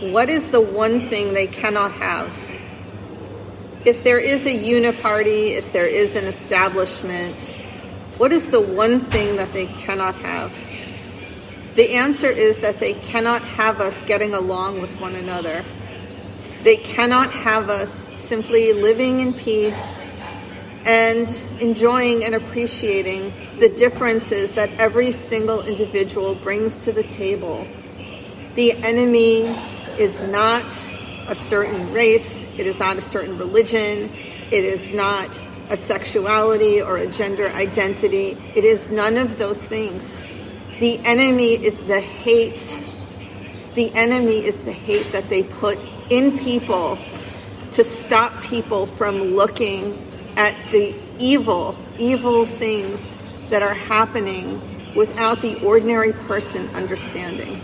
what is the one thing they cannot have? If there is a uniparty, if there is an establishment, what is the one thing that they cannot have? The answer is that they cannot have us getting along with one another. They cannot have us simply living in peace and enjoying and appreciating the differences that every single individual brings to the table. The enemy is not a certain race, it is not a certain religion, it is not a sexuality or a gender identity. It is none of those things. The enemy is the hate. The enemy is the hate that they put in people to stop people from looking at the evil, evil things that are happening without the ordinary person understanding.